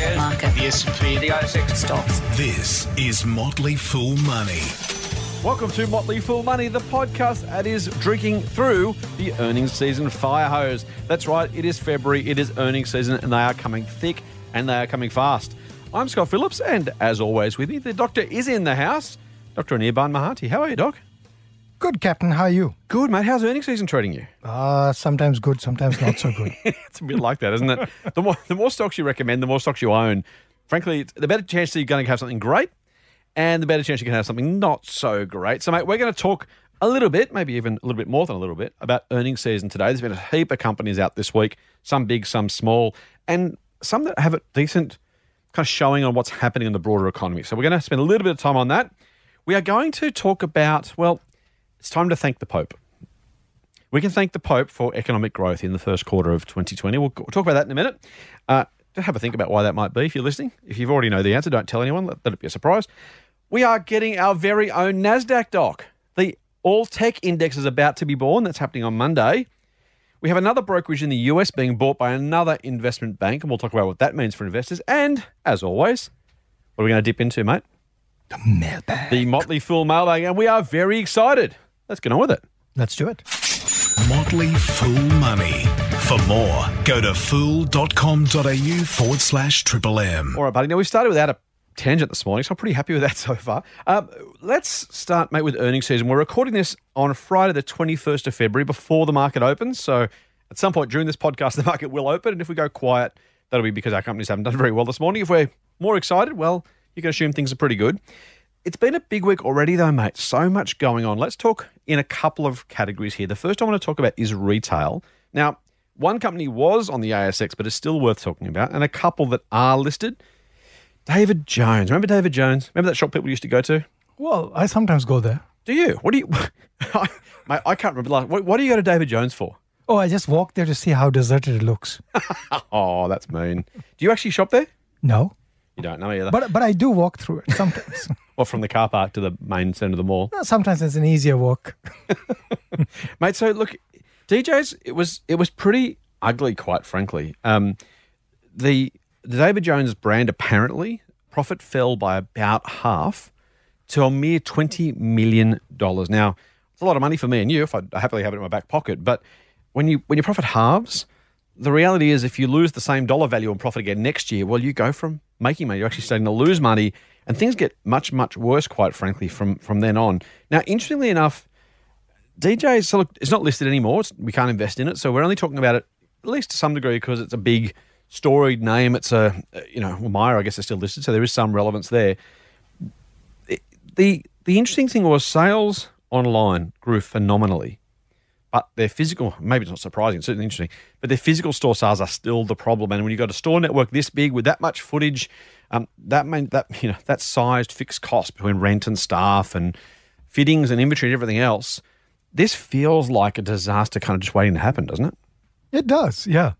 shares, Market. the S&P, the ASX. Stocks. This is Motley Fool Money. Welcome to Motley Fool Money, the podcast that is drinking through the earnings season fire hose. That's right, it is February, it is earnings season, and they are coming thick and they are coming fast. I'm Scott Phillips, and as always with me, the doctor is in the house, Dr. Anirban Mahanti. How are you, Doc? Good, Captain. How are you? Good, mate. How's earnings season treating you? Uh, sometimes good, sometimes not so good. it's a bit like that, isn't it? The more, the more stocks you recommend, the more stocks you own. Frankly, the better chance that you're going to have something great, and the better chance you can have something not so great. So, mate, we're going to talk a little bit, maybe even a little bit more than a little bit, about earnings season today. There's been a heap of companies out this week, some big, some small, and some that have a decent kind of showing on what's happening in the broader economy. So, we're going to spend a little bit of time on that. We are going to talk about, well, it's time to thank the Pope. We can thank the Pope for economic growth in the first quarter of 2020. We'll, talk about that in a minute. Uh, have a think about why that might be if you're listening. If you've already know the answer, don't tell anyone. Let, let it be a surprise. We are getting our very own NASDAQ doc. The all tech index is about to be born. That's happening on Monday. We have another brokerage in the US being bought by another investment bank, and we'll talk about what that means for investors. And as always, what are we going to dip into, mate? the mailbag. The Motley Fool mailbag, and we are very excited. Let's get on with it. Let's do it. Motley Fool Money. For more, go to fool.com.au forward slash triple M. All right, buddy. Now, we started without a tangent this morning, so I'm pretty happy with that so far. Um, let's start, mate, with earnings season. We're recording this on Friday, the 21st of February, before the market opens. So at some point during this podcast, the market will open. And if we go quiet, that'll be because our companies haven't done very well this morning. If we're more excited, well, you can assume things are pretty good. It's been a big week already, though, mate. So much going on. Let's talk in a couple of categories here. The first I want to talk about is retail. Now, one company was on the ASX, but is still worth talking about, and a couple that are listed. David Jones. Remember David Jones? Remember that shop people used to go to? Well, I sometimes go there. Do you? What do you? mate, I can't remember. Like, what, what do you go to David Jones for? Oh, I just walk there to see how deserted it looks. Oh, that's mean. Do you actually shop there? No, You don't know either. but but I do walk through it sometimes. or from the car park to the main centre of the mall. sometimes it's an easier walk. mate. So look, DJs, it was it was pretty ugly, quite frankly. Um, the the David Jones brand apparently profit fell by about half to a mere twenty million dollars. Now, it's a lot of money for me and you. If I happily have it in my back pocket, but when you when your profit halves, the reality is if you lose the same dollar value and profit again next year, well, you go from making money, you're actually starting to lose money, and things get much much worse, quite frankly, from from then on. Now, interestingly enough. DJ, so look, it's not listed anymore. It's, we can't invest in it, so we're only talking about it at least to some degree because it's a big storied name. It's a you know well, Myer, I guess, is still listed, so there is some relevance there. It- the The interesting thing was sales online grew phenomenally, but their physical maybe it's not surprising, it's certainly interesting, but their physical store sales are still the problem. And when you've got a store network this big with that much footage, um, that mean that you know that sized fixed cost between rent and staff and fittings and inventory and everything else this feels like a disaster kind of just waiting to happen, doesn't it? It does, yeah.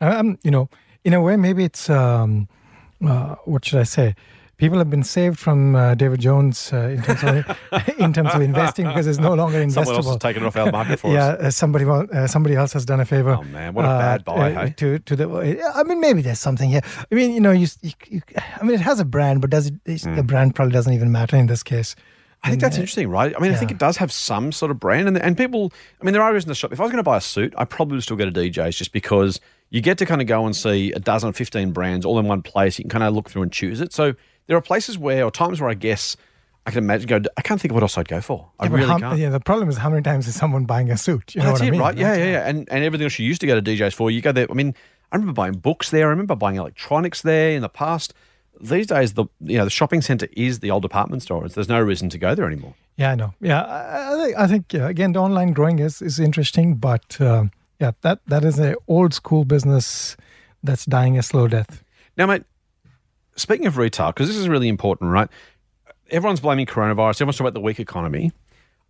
Um, you know, in a way, maybe it's um, uh, what should I say? People have been saved from uh, David Jones uh, in terms of in terms of investing because it's no longer investable. Someone else has taken it off our market for yeah, us. uh, somebody uh, somebody else has done a favor. Oh, man, what a bad buy, hey? To to the, I mean, maybe there's something here. I mean, you know, you, you, you I mean, it has a brand, but does it? Hmm. The brand probably doesn't even matter in this case. I think that's interesting, right? I mean, I think it does have some sort of brand, and and people. I mean, there are reasons to shop. If I was going to buy a suit, I probably would still go to DJs just because you get to kind of go and see a dozen, fifteen brands all in one place. You can kind of look through and choose it. So there are places where, or times where I guess I can imagine go. I can't think of what else I'd go for. I Yeah, really how- can't. Yeah, the problem is how many times is someone buying a suit? You know That's what it, I mean? right? Yeah, yeah, yeah. And and everything else you used to go to DJs for, you go there. I mean, I remember buying books there. I remember buying electronics there in the past. These days, the you know the shopping centre is the old department store. There's no reason to go there anymore. Yeah, I know. Yeah, I, I think, I think yeah, again, the online growing is, is interesting, but um, yeah, that that is a old school business that's dying a slow death. Now, mate, speaking of retail, because this is really important, right? Everyone's blaming coronavirus. Everyone's talking about the weak economy.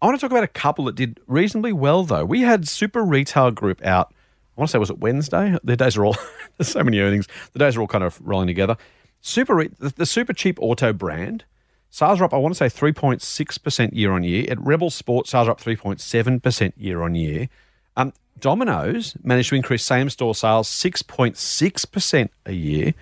I want to talk about a couple that did reasonably well, though. We had Super Retail Group out. I want to say, was it Wednesday? Their days are all, there's so many earnings. The days are all kind of rolling together. Super, the, the Supercheap Auto brand, sales are up, I want to say 3.6% year on year. At Rebel Sport, sales are up 3.7% year on year. Um, Domino's managed to increase same store sales 6.6% a year.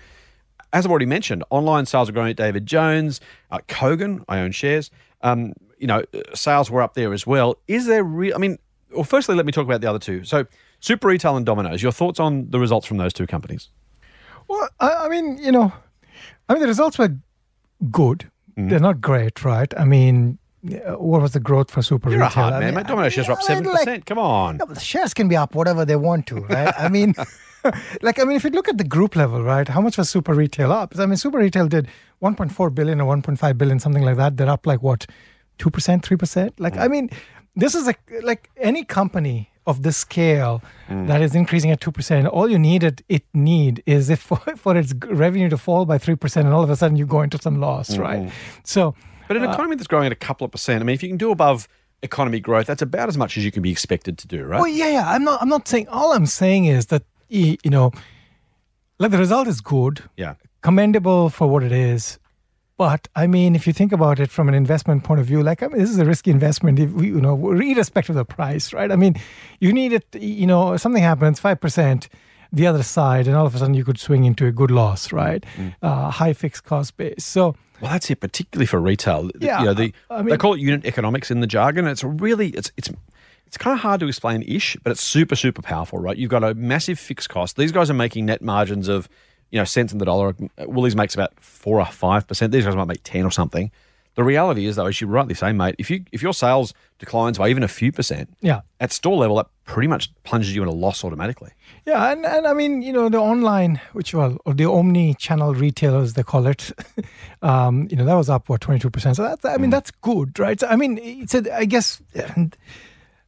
As I've already mentioned, online sales are growing at David Jones, uh, Kogan. I own shares. Um, you know, uh, sales were up there as well. Is there real? I mean, well, firstly, let me talk about the other two. So, Super Retail and Domino's. Your thoughts on the results from those two companies? Well, I, I mean, you know, I mean, the results were good. Mm-hmm. They're not great, right? I mean, uh, what was the growth for super You're a retail? hard I man, mean. Domino's shares are up I seven mean, like, percent. Come on. But the shares can be up whatever they want to, right? I mean, like I mean, if you look at the group level, right? How much was super retail up? I mean, super retail did 1.4 billion or 1.5 billion, something like that. They're up like what, two percent, three percent? Like I mm. mean, this is like like any company of this scale mm. that is increasing at two percent. All you needed it need is if for, for its revenue to fall by three percent, and all of a sudden you go into some loss, right? So. But an uh, economy that's growing at a couple of percent, I mean, if you can do above economy growth, that's about as much as you can be expected to do, right? Well, yeah, yeah. I'm not. I'm not saying. All I'm saying is that you know, like the result is good, yeah. commendable for what it is. But I mean, if you think about it from an investment point of view, like I mean, this is a risky investment. If we, you know, irrespective of the price, right? I mean, you need it. You know, something happens, five percent, the other side, and all of a sudden you could swing into a good loss, right? Uh, high fixed cost base. So Well, that's it, particularly for retail. Yeah, you know, the, I they call it unit economics in the jargon. It's really it's it's it's kind of hard to explain ish, but it's super super powerful, right? You've got a massive fixed cost. These guys are making net margins of you know cents in the dollar. Woolies makes about four or five percent. These guys might make ten or something. The reality is, though, as you rightly say, mate, if you if your sales declines by even a few percent, yeah, at store level, that pretty much plunges you in a loss automatically. Yeah, and, and I mean, you know, the online, which well, or the omni-channel retailers they call it, um, you know, that was up what twenty two percent. So that's, I mean, that's good, right? So, I mean, it's a, I guess,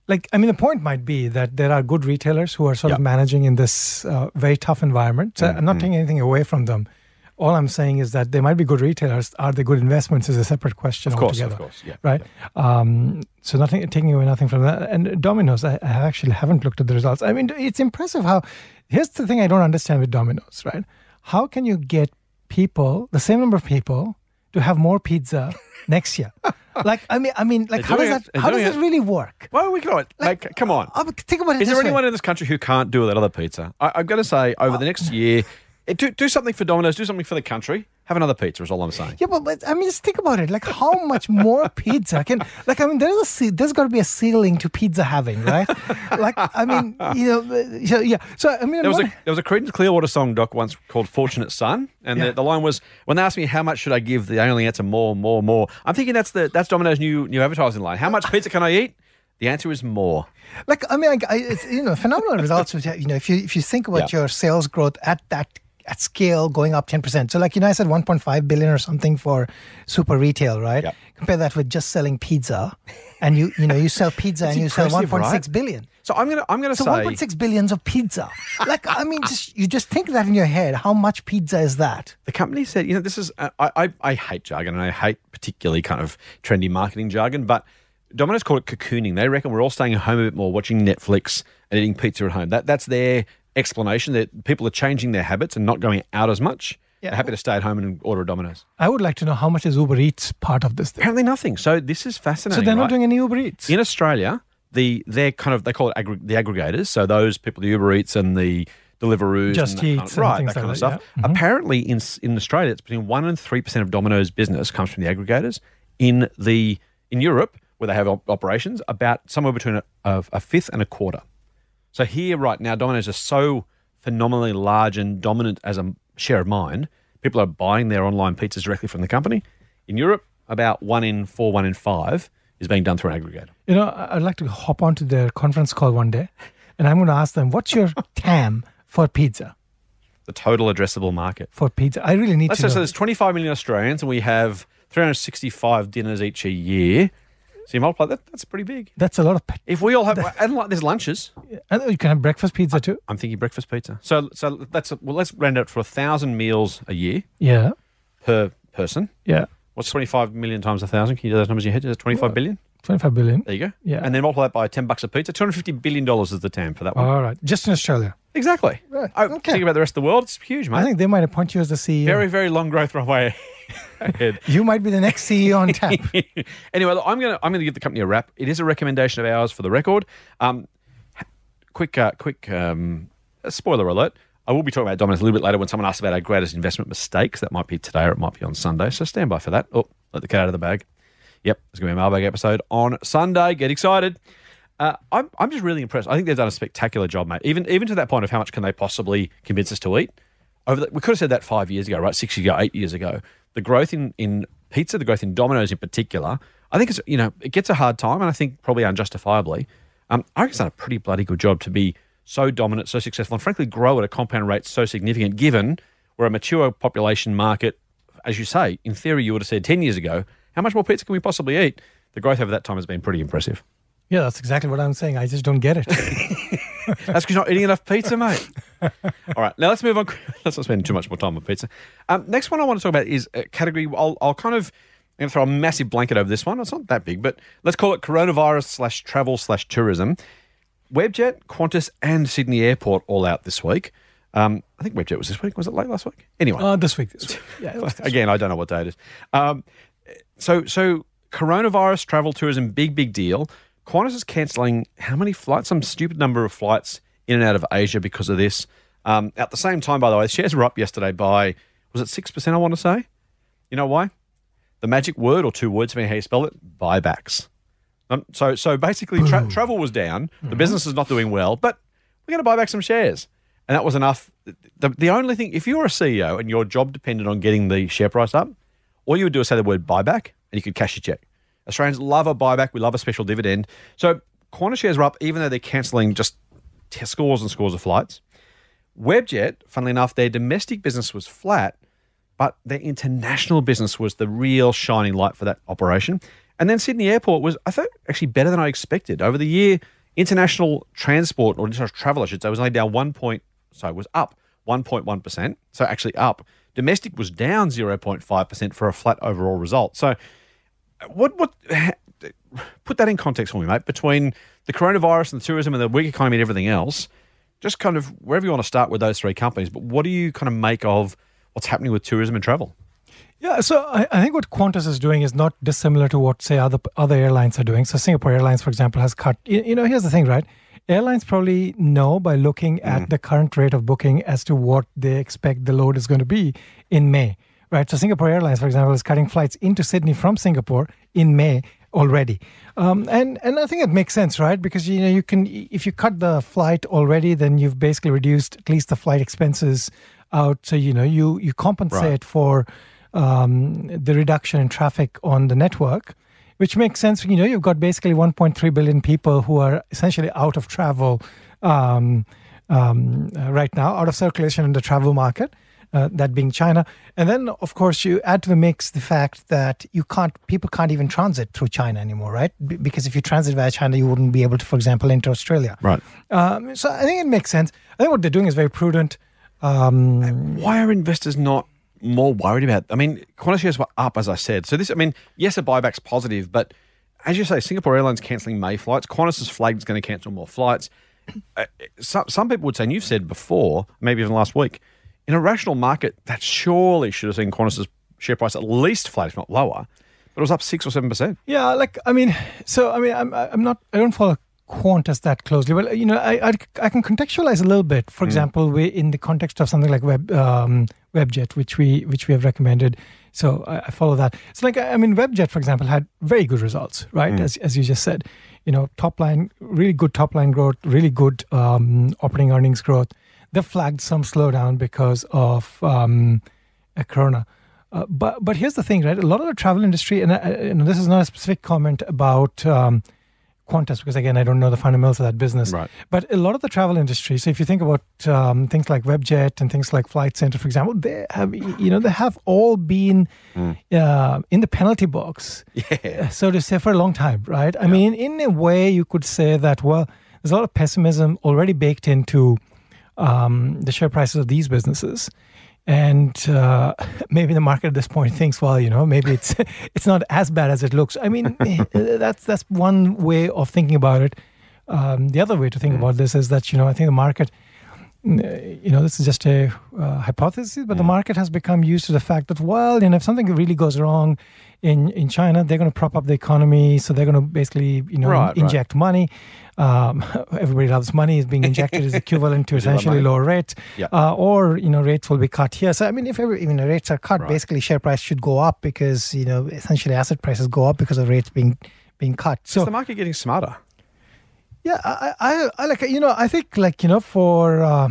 like, I mean, the point might be that there are good retailers who are sort of managing in this uh, very tough environment. So I'm not taking anything away from them. All I'm saying is that they might be good retailers. Are they good investments? Is a separate question Of course, altogether of course, yeah. right? Um, so nothing taking away nothing from that. And Domino's, I, I actually haven't looked at the results. I mean, it's impressive how. Here's the thing I don't understand with Domino's, right? How can you get people, the same number of people, to have more pizza next year? Like, I mean, I mean, like, how does that? How does it really work? Well, we can. Like, come on. But think about it. Is there way. anyone in this country who can't do that other pizza? I, I've got to say, over the next year, eh, do, do something for Domino's, do something for the country. Have another pizza, is all I'm saying. Yeah, but, but I mean, just think about it. Like, how much more pizza can? Like, I mean, there's a there's got to be a ceiling to pizza having, right? like, I mean, you know, so, yeah. So, I mean, There was, a, there was a Creedence Clearwater song, Doc, once called Fortunate Son. And Yeah. the, the line was, when they asked me how much should I give, they only answer more, more, more. I'm thinking that's the that's Domino's new new advertising line. How much pizza can I eat? The answer is more. Like I mean, I, I, it's you know phenomenal results. You know, if you if you think about Yeah. your sales growth at that at scale going up ten percent. So like you know, I said one point five billion or something for super retail, right? Yeah. Compare that with just selling pizza, and you you know you sell pizza and you sell one impressive, point six right? billion. So I'm gonna I'm gonna So say one point six billions of pizza. Like I mean, just you just think that in your head. How much pizza is that? the company said, you know, this is uh, I, I I hate jargon and I hate particularly kind of trendy marketing jargon, but Domino's call it cocooning. They reckon we're all staying at home a bit more, watching Netflix and eating pizza at home. That that's their explanation. That people are changing their habits and not going out as much. Yeah. They're happy to stay at home and order a Domino's. I would like to know how much is Uber Eats part of this thing. Apparently nothing. So this is fascinating. So they're not right? doing any Uber Eats. in Australia. The they're kind of they call it aggr- the aggregators. So those people, the Uber Eats and the Deliveroo, Just and that kind Eats of, right, that kind like of stuff. yeah. Mhm. Apparently, in in Australia, it's between one and three percent of Domino's business comes from the aggregators. In the in Europe, where they have op- operations, about somewhere between a, a, a fifth and a quarter. So here, right now, Domino's are so phenomenally large and dominant as a share of mind. People are buying their online pizzas directly from the company. In Europe, about one in four, one in five is being done through an aggregator. You know, I'd like to hop onto their conference call one day, and I'm going to ask them, "What's your TAM for pizza?" the total addressable market. For pizza, I really need Let's to say so there's 25 million Australians and we have 365 dinners each a year. So you multiply that, that's pretty big. That's a lot of. Pe- If we all have, and like there's lunches, and you can have breakfast pizza too. I'm thinking breakfast pizza. So so that's well, let's round it for a thousand meals a year Yeah, per person. yeah, What's 25 million times a thousand? Can you do those numbers in your head? Is it 25 billion? twenty-five billion. There you go. Yeah. And then multiply that by 10 bucks a pizza. 250 billion dollars is the TAM for that one. All right, just in Australia. Exactly. Right, okay. Think about the rest of the world. It's huge, mate. I think they might appoint you as the CEO. very very long growth runway ahead. you might be the next CEO on tap. anyway, look, I'm gonna I'm gonna give the company a wrap. It is a recommendation of ours for the record. Um, quick uh, quick um, spoiler alert. I will be talking about Domino's a little bit later when someone asks about our greatest investment mistakes. That might be today or it might be on Sunday. So stand by for that. Oh, let the cat out of the bag. Yep, there's going to be a mailbag episode on Sunday. Get excited. Uh, I'm, I'm just really impressed. I think they've done a spectacular job, mate. Even even to that point of how much can they possibly convince us to eat. Over the, we could have said that five years ago, right? Six years ago, eight years ago. The growth in, in pizza, the growth in Domino's in particular, I think it's you know it gets a hard time, and I think probably unjustifiably. Um, I think it's done a pretty bloody good job to be so dominant, so successful, and frankly grow at a compound rate so significant. Given we're a mature population market, as you say, in theory, you would have said ten years ago, how much more pizza can we possibly eat? The growth over that time has been pretty impressive. Yeah, that's exactly what I'm saying. I just don't get it. That's because you're not eating enough pizza, mate. All right, now let's move on. Let's not spend too much more time on pizza. Um, next one I want to talk about is a category. I'll, I'll kind of I'm going to throw a massive blanket over this one. It's not that big, but let's call it coronavirus slash travel slash tourism. Webjet, Qantas, and Sydney Airport all out this week. Um, I think Webjet was this week. Was it late last week? Anyway, uh, this week. This week. Yeah, this again, I don't know what day it is. Um, so, so coronavirus travel tourism, big, big deal. Qantas is cancelling how many flights? Some stupid number of flights in and out of Asia because of this. Um, at the same time, by the way, shares were up yesterday by was it six percent? I want to say. You know why? The magic word or two words, depending how you spell it, buybacks. Um, so, so basically, tra- travel was down. The business is not doing well, but we're going to buy back some shares, and that was enough. The, the only thing, if you're a CEO and your job depended on getting the share price up, all you would do is say the word buyback, and you could cash your check. Australians love a buyback. We love a special dividend. So Qantas shares are up, even though they're cancelling just t- scores and scores of flights. Webjet, funnily enough, their domestic business was flat, but their international business was the real shining light for that operation. And then Sydney Airport was, I thought, actually better than I expected. Over the year, international transport or international travel, I should say, was only down one point, sorry, was up 1.1%. So actually up. Domestic was down 0.5% for a flat overall result. So what what put that in context for me, mate. Between the coronavirus and the tourism and the weak economy and everything else, just kind of wherever you want to start with those three companies. But what do you kind of make of what's happening with tourism and travel? Yeah, so I, I think what Qantas is doing is not dissimilar to what say other other airlines are doing. So Singapore Airlines, for example, has cut. You, you know, here's the thing, right? Airlines probably know by looking at mm. the current rate of booking as to what they expect the load is going to be in May right? So Singapore Airlines, for example, is cutting flights into Sydney from Singapore in May already, um, and and I think it makes sense, right? Because you know you can if you cut the flight already, then you've basically reduced at least the flight expenses out. So you know you you compensate Right. for um, the reduction in traffic on the network. Which makes sense. You know, you've got basically 1.3 billion people who are essentially out of travel um, um, uh, right now, out of circulation in the travel market uh, that being China. And then, of course, you add to the mix the fact that you can't, people can't even transit through China anymore, right? B- because if you transit via China, you wouldn't be able to, for example, enter Australia. Right. Um, so I think it makes sense. I think what they're doing is very prudent. Um, Why are investors not more worried about? I mean, Qantas shares were up, as I said. So this, I mean, yes, a buyback's positive, but as you say, Singapore Airlines cancelling May flights. Qantas has flagged it's going to cancel more flights. Uh, some, some people would say, and you've said before, maybe even last week, in a rational market, that surely should have seen Qantas's share price at least flat, if not lower. But it was up six or seven percent. Yeah, like I mean, so I mean, I'm I'm not I don't follow Qantas that closely, but you know, I I, I can contextualize a little bit. For example, we in the context of something like Web um, WebJet, which we which we have recommended. So I, I follow that. So like I mean, WebJet, for example, had very good results, right? As as you just said, you know, top line, really good top line growth, really good um, operating earnings growth. They flagged some slowdown because of um, a Corona. Uh, but but here's the thing, right? A lot of the travel industry, and, uh, and this is not a specific comment about um, Qantas, because again, I don't know the fundamentals of that business. Right. But a lot of the travel industry. So if you think about um, things like WebJet and things like Flight Centre, for example, they have you know they have all been uh, in the penalty box, Yeah. so to say, for a long time, right? I mean, in a way, you could say that well, there's a lot of pessimism already baked into um, the share prices of these businesses. And uh, maybe the market at this point thinks, well, you know, maybe it's it's not as bad as it looks. I mean, that's that's one way of thinking about it. Um, the other way to think about this is that you know I think the market you know, this is just a uh, hypothesis, but the Mm. market has become used to the fact that, well, you know, if something really goes wrong in, in China, they're going to prop up the economy. So they're going to basically, you know, Right, right. inject money. Um, everybody loves money is being injected is equivalent to We do love essentially lower rates. Yeah. Uh, or, you know, rates will be cut here. So, I mean, if every, even the rates are cut, Right. basically share price should go up because, you know, essentially asset prices go up because of rates being being cut. So Is the market getting smarter? Yeah, I, I, I like you know, I think like you know, for uh,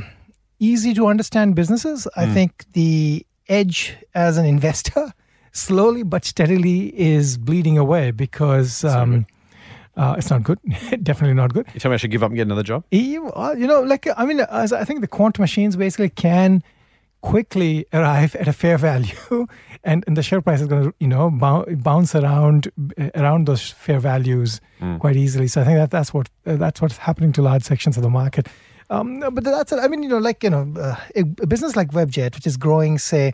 easy to understand businesses, I Hmm. think the edge as an investor slowly but steadily is bleeding away because um, uh, it's not good. Definitely not good. You tell me I should give up and get another job? You, uh, you know, like I mean, as I think the quant machines basically can quickly arrive at a fair value, and, and the share price is going to you know bounce around around those fair values quite easily. So I think that that's what uh, that's what's happening to large sections of the market. Um, but that's I mean you know like you know uh, a, a business like Webjet, which is growing, say.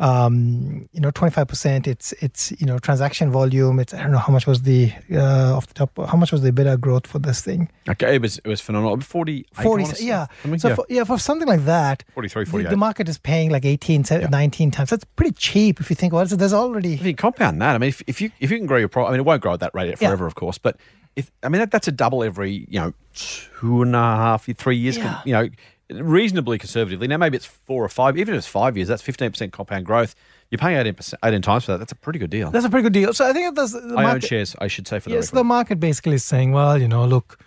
Um, you know, twenty five percent. It's it's you know transaction volume. It's I don't know how much was the uh, off the top. How much was the beta growth for this thing? Okay, it was it was phenomenal. 40, 40 yeah Something? so yeah. For, yeah for something like that 43, the, 48. the market is paying like 18 se- 19 times that's pretty cheap if you think about it so there's already. If you compound that, I mean, if, if you if you can grow your profit, I mean, it won't grow at that rate Yeah. forever, of course, but if I mean that, that's a double every you know two and a half, three years, Yeah. you know, reasonably conservatively. Now maybe it's four or five, even if it's five years, that's fifteen percent compound growth. You're paying 18, percent 18 times for that. That's a pretty good deal. that's a pretty good deal so i think that's the I own market, shares, I should say for the yes record. the market basically is saying well you know look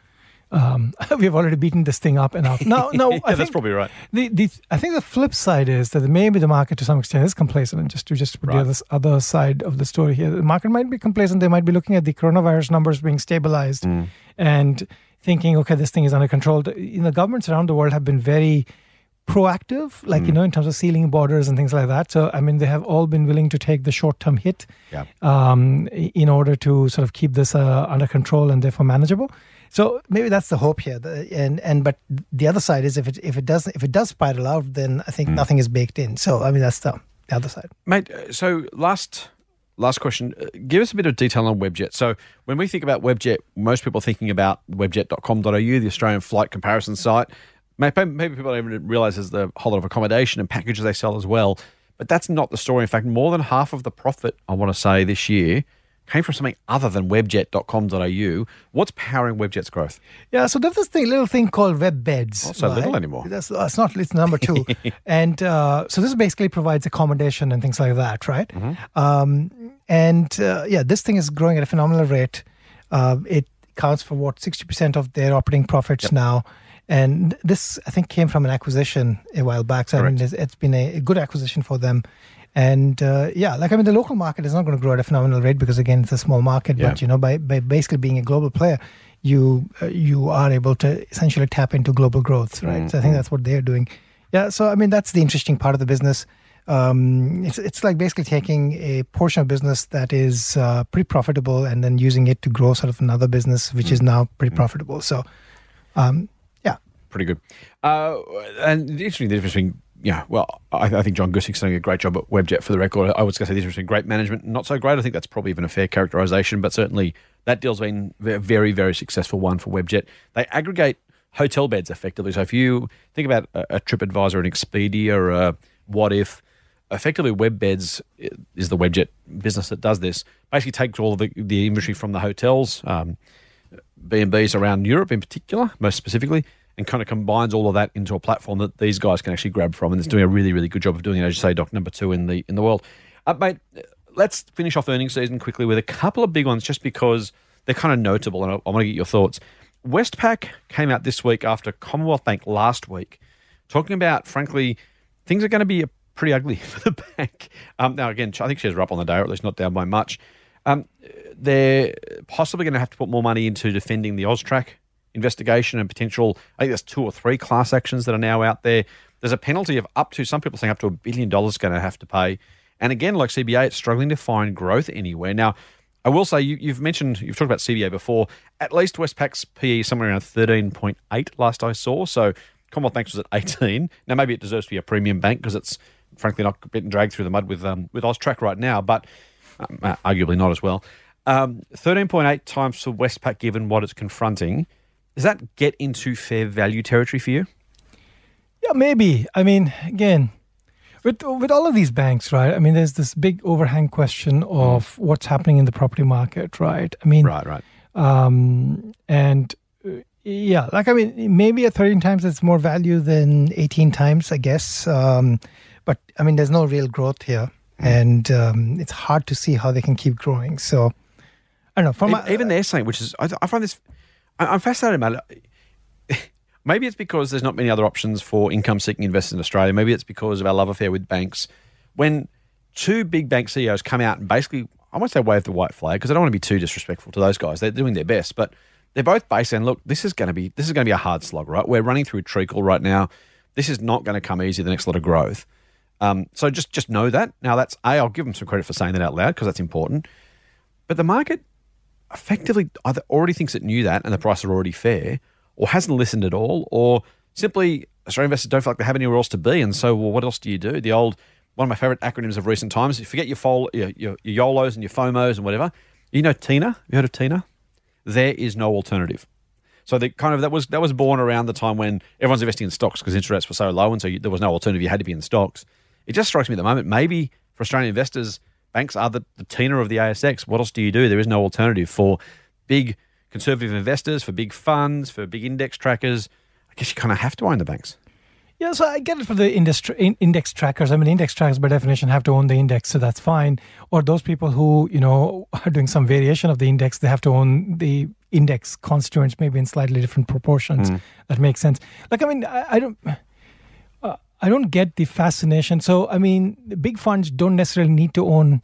um, we've already beaten this thing up enough no no yeah, I that's probably right. the, the I think the flip side is that maybe the market to some extent is complacent. And just to just put Right. the other, other side of the story here, the market might be complacent. They might be looking at the coronavirus numbers being stabilized Mm. and thinking, okay, this thing is under control. The- You know, governments around the world have been very proactive, like Mm. you know, in terms of sealing borders and things like that. So I mean, they have all been willing to take the short-term hit Yeah. um, in order to sort of keep this uh, under control and therefore manageable. So maybe that's the hope here. The, and and but the other side is if it if it does if it does spiral out, then I think nothing is baked in. So I mean that's the, the other side. Mate, uh, so last last question. Uh, Give us a bit of detail on Webjet. So when we think about Webjet, most people are thinking about webjet.com.au, the Australian flight comparison site. Maybe, maybe people don't even realise there's the whole lot of accommodation and packages they sell as well. But that's not the story. In fact, more than half of the profit, I want to say, this year came from something other than webjet.com.au. What's powering Webjet's growth? Yeah, so there's this thing, little thing called WebBeds. Not so little anymore. That's it's not. It's number two, and uh, so this basically provides accommodation and things like that, right? Mm-hmm. Um, and uh, yeah, this thing is growing at a phenomenal rate. Uh, it counts for what sixty percent of their operating profits now. And this, I think, came from an acquisition a while back. So I mean, it's, it's been a, a good acquisition for them. And uh, yeah, like I mean, the local market is not going to grow at a phenomenal rate because again, it's a small market. Yeah. But you know, by, by basically being a global player, you uh, you are able to essentially tap into global growth, right? So I think that's what they're doing. Yeah. So I mean, that's the interesting part of the business. Um, it's it's like basically taking a portion of business that is uh, pretty profitable and then using it to grow sort of another business which is now pretty profitable. So, um, yeah. pretty good. Uh, and the interesting the difference between yeah, well, I, I think John Guscic's doing a great job at Webjet for the record. I was going to say the difference between great management and not so great. I think that's probably even a fair characterization, but certainly that deal's been a very, very successful one for Webjet. They aggregate hotel beds effectively. So if you think about a, a TripAdvisor, an Expedia, or a Wotif, effectively WebBeds is the Webjet business that does this. Basically takes all of the, the inventory from the hotels, um, B&Bs around Europe in particular, most specifically, and kind of combines all of that into a platform that these guys can actually grab from, and it's doing a really, really good job of doing it. As you say, Doc, number two in the in the world. Uh, mate, let's finish off earnings season quickly with a couple of big ones, just because they're kind of notable, and I, I want to get your thoughts. Westpac came out this week after Commonwealth Bank last week, talking about, frankly, things are going to be pretty ugly for the bank. Um, now, again, I think shares are up on the day, or at least not down by much. Um, they're possibly going to have to put more money into defending the Austrac investigation and potential. I think there's two or three class actions that are now out there. There's a penalty of up to some people saying up to a billion dollars going to have to pay. And again, like CBA, it's struggling to find growth anywhere. Now, I will say you, you've mentioned you've talked about CBA before. At least Westpac's PE somewhere around thirteen point eight last I saw. So Commonwealth Bank was at eighteen. Now maybe it deserves to be a premium bank because it's frankly not getting dragged through the mud with um, with Austrac right now, but um, arguably not as well. Um, thirteen point eight times for Westpac, given what it's confronting. Does that get into fair value territory for you? Yeah, maybe. I mean, again, with with all of these banks, right? I mean, there's this big overhang question of what's happening in the property market, right? I mean, Right, right. um, and uh, yeah, like I mean, maybe at 13 times it's more value than 18 times, I guess. Um, but I mean, there's no real growth here, and um, it's hard to see how they can keep growing. So I don't know. From even, even they're saying, which is, I, I find this, I, I'm fascinated about it. Maybe it's because there's not many other options for income seeking investors in Australia. Maybe it's because of our love affair with banks. When two big bank CEOs come out and basically, I won't say wave the white flag because I don't want to be too disrespectful to those guys. They're doing their best, but they're both based saying, look, this is going to be this is going to be a hard slog, right? We're running through treacle right now. This is not going to come easy. The next lot of growth. Um, so just just know that. Now that's a. I'll give them some credit for saying that out loud because that's important. But the market effectively either already thinks it knew that and the prices are already fair, or hasn't listened at all, or simply Australian investors don't feel like they have anywhere else to be. And so, well, what else do you do? The old one of my favourite acronyms of recent times. You forget your, fol- your, your your YOLOs and your FOMOs and whatever. You know TINA. You heard of TINA? There is no alternative. So the kind of that was that was born around the time when everyone's investing in stocks because interest rates were so low, and so you, there was no alternative. You had to be in stocks. It just strikes me at the moment. Maybe for Australian investors, banks are the, the TINA of the ASX. What else do you do? There is no alternative for big conservative investors, for big funds, for big index trackers. I guess you kind of have to own the banks. Yeah, so I get it for the industry, in, index trackers. I mean, index trackers by definition have to own the index, so that's fine. Or those people who you know are doing some variation of the index, they have to own the index constituents, maybe in slightly different proportions. Mm. That makes sense. Like, I mean, I, I don't. I don't get the fascination. So, I mean, the big funds don't necessarily need to own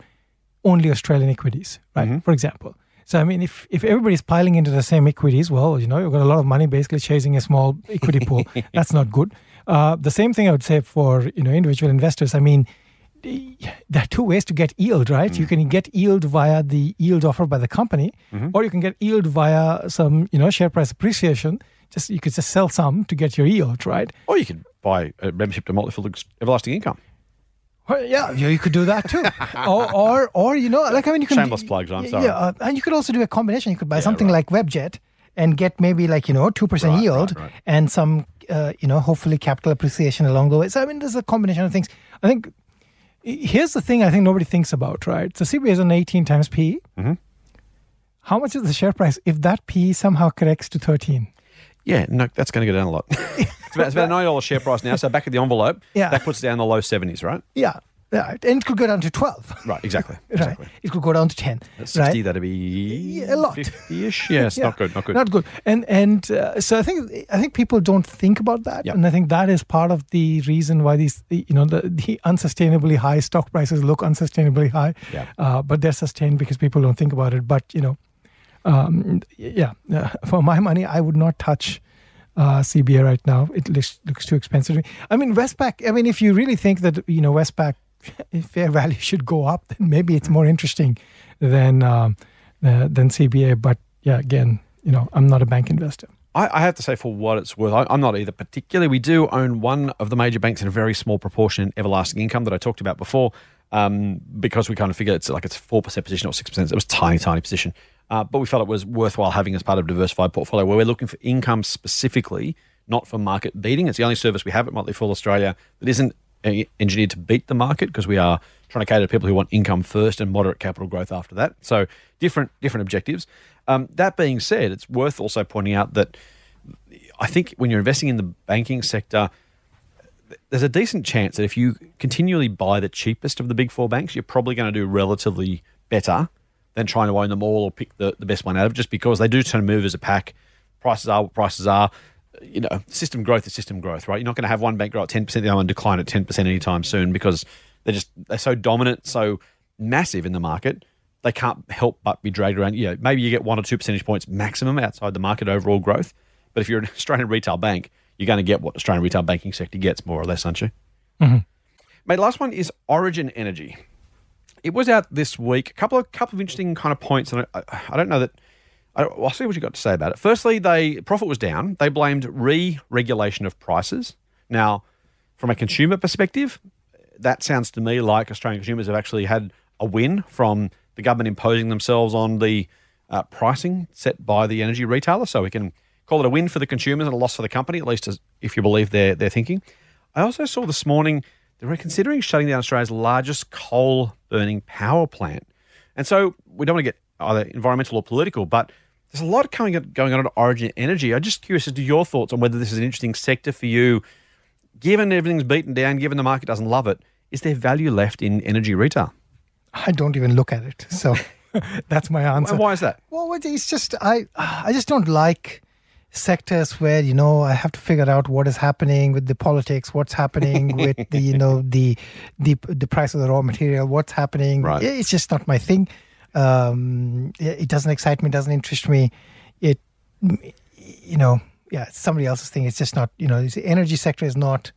only Australian equities, right? Mm-hmm. For example. So, I mean, if, if everybody's piling into the same equities, well, you know, you've got a lot of money basically chasing a small equity pool. That's not good. Uh, the same thing I would say for, you know, individual investors. I mean, there are two ways to get yield, right? You mm. can get yield via the yield offered by the company, mm-hmm. or you can get yield via some, you know, share price appreciation. Just you could just sell some to get your yield, right? Or you could buy a membership to Motley Fool Everlasting Income. Well, yeah, yeah, you could do that too, or, or, or you know, like I mean, you can Shameless plugs, I'm sorry. Yeah, uh, and you could also do a combination. You could buy something like Webjet and get maybe like you know two percent Right, yield right, right. and some uh, you know hopefully capital appreciation along the way. So I mean, there's a combination of things. I think here's the thing I think nobody thinks about, right? So CBA is on 18 times PE. Mm-hmm. How much is the share price if that PE somehow corrects to 13? Yeah, no, that's going to go down a lot. it's, about, it's about a ninety dollars share price now. So back at the envelope, Yeah. that puts down the low seventies, right? Yeah, yeah, and it could go down to 12. Right, exactly. Right. exactly. It could go down to 10. At Sixty, right? that'd be Yeah, a lot. fifty-ish. Yeah, it's not good. Not good. Not good. And and uh, so I think I think people don't think about that, Yep. and I think that is part of the reason why these you know the, the unsustainably high stock prices look unsustainably high. Yeah. Uh, but they're sustained because people don't think about it. But you know, um, yeah, uh, for my money, I would not touch. Uh, CBA right now, it looks looks too expensive. I mean, Westpac. I mean, if you really think that you know Westpac fair value should go up, then maybe it's more interesting than um, uh, than CBA. But yeah, again, you know, I'm not a bank investor. I, have to say, for what it's worth, I, I'm not either particularly. We do own one of the major banks in a very small proportion in Everlasting Income that I talked about before, um, because we kind of figure it's like it's four percent position or six percent. It was tiny, tiny position, uh, but we felt it was worthwhile having as part of a diversified portfolio where we're looking for income specifically, not for market beating. It's the only service we have at Motley Fool Australia that isn't engineered to beat the market because we are trying to cater to people who want income first and moderate capital growth after that. So different different objectives. Um, that being said, it's worth also pointing out that I think when you're investing in the banking sector, there's a decent chance that if you continually buy the cheapest of the big four banks, you're probably going to do relatively better than trying to own them all or pick the, the best one out of just because they do tend to move as a pack. Prices are what prices are. You know, system growth is system growth, right? You're not going to have one bank grow at 10%, the other one decline at 10% anytime soon because they're just, they're so dominant, so massive in the market. They can't help but be dragged around. Yeah, maybe you get one or two percentage points maximum outside the market overall growth. But if you're an Australian retail bank, you're going to get what the Australian retail banking sector gets, more or less, aren't you? Mm-hmm. My last one is Origin Energy. It was out this week. A couple of couple of interesting kind of points, and I, I don't know that. I, I'll see what you got to say about it. Firstly, they profit was down. They blamed re-regulation of prices. Now, from a consumer perspective, that sounds to me like Australian consumers have actually had a win from the government imposing themselves on the uh, pricing set by the energy retailer. So we can call it a win for the consumers and a loss for the company, at least as, if you believe their their thinking. I also saw this morning they're considering shutting down Australia's largest coal burning power plant. And so we don't want to get either environmental or political, but there's a lot coming going on at Origin Energy. I'm just curious as to your thoughts on whether this is an interesting sector for you. Given everything's beaten down, given the market doesn't love it, is there value left in energy retail? I don't even look at it. So that's my answer. And why is that? Well, it's just I I just don't like sectors where you know I have to figure out what is happening with the politics, what's happening with the you know the the the price of the raw material, what's happening. Right. It's just not my thing. Um, it doesn't excite me, doesn't interest me. It you know yeah, it's somebody else's thing. It's just not you know the energy sector is not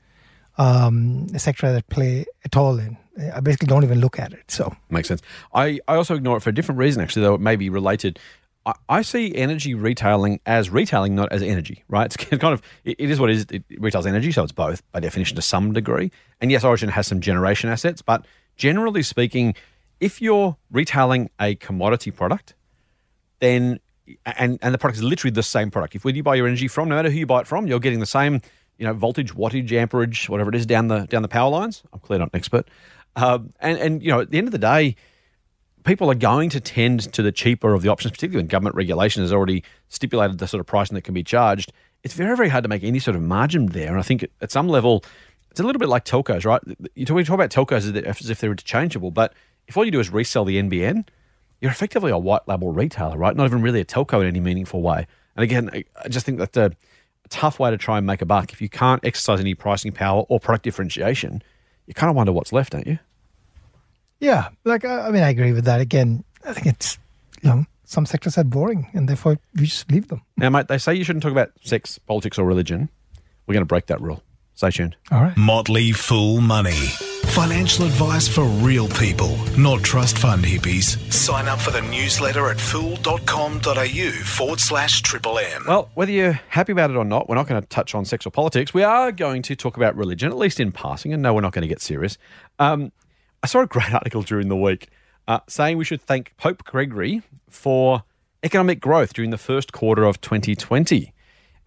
um, a sector that play at all in. I basically don't even look at it. So makes sense. I, I also ignore it for a different reason, actually, though it may be related. I, I see energy retailing as retailing, not as energy, right? It's kind of, it, it is what it is. It retails energy, so it's both by definition to some degree. And yes, Origin has some generation assets, but generally speaking, if you're retailing a commodity product, then and and the product is literally the same product. If where you buy your energy from, no matter who you buy it from, you're getting the same, you know, voltage, wattage, amperage, whatever it is down the down the power lines. I'm clearly not an expert, um, and and you know, at the end of the day, people are going to tend to the cheaper of the options, particularly when government regulation has already stipulated the sort of pricing that can be charged. It's very very hard to make any sort of margin there, and I think at some level, it's a little bit like telcos, right? You talk, talk about telcos as if they're interchangeable, but if all you do is resell the NBN, you're effectively a white label retailer, right? Not even really a telco in any meaningful way. And again, I just think that's uh, a tough way to try and make a buck. If you can't exercise any pricing power or product differentiation, you kind of wonder what's left, don't you? Yeah, like I mean, I agree with that. Again, I think it's you know some sectors are boring, and therefore we just leave them. Now, mate, they say you shouldn't talk about sex, politics, or religion. We're going to break that rule. Stay tuned. All right. Motley Fool Money. Financial advice for real people, not trust fund hippies. Sign up for the newsletter at fool.com.au forward slash triple M. Well, whether you're happy about it or not, we're not going to touch on sex or politics. We are going to talk about religion, at least in passing, and no, we're not going to get serious. Um, I saw a great article during the week uh, saying we should thank Pope Gregory for economic growth during the first quarter of 2020.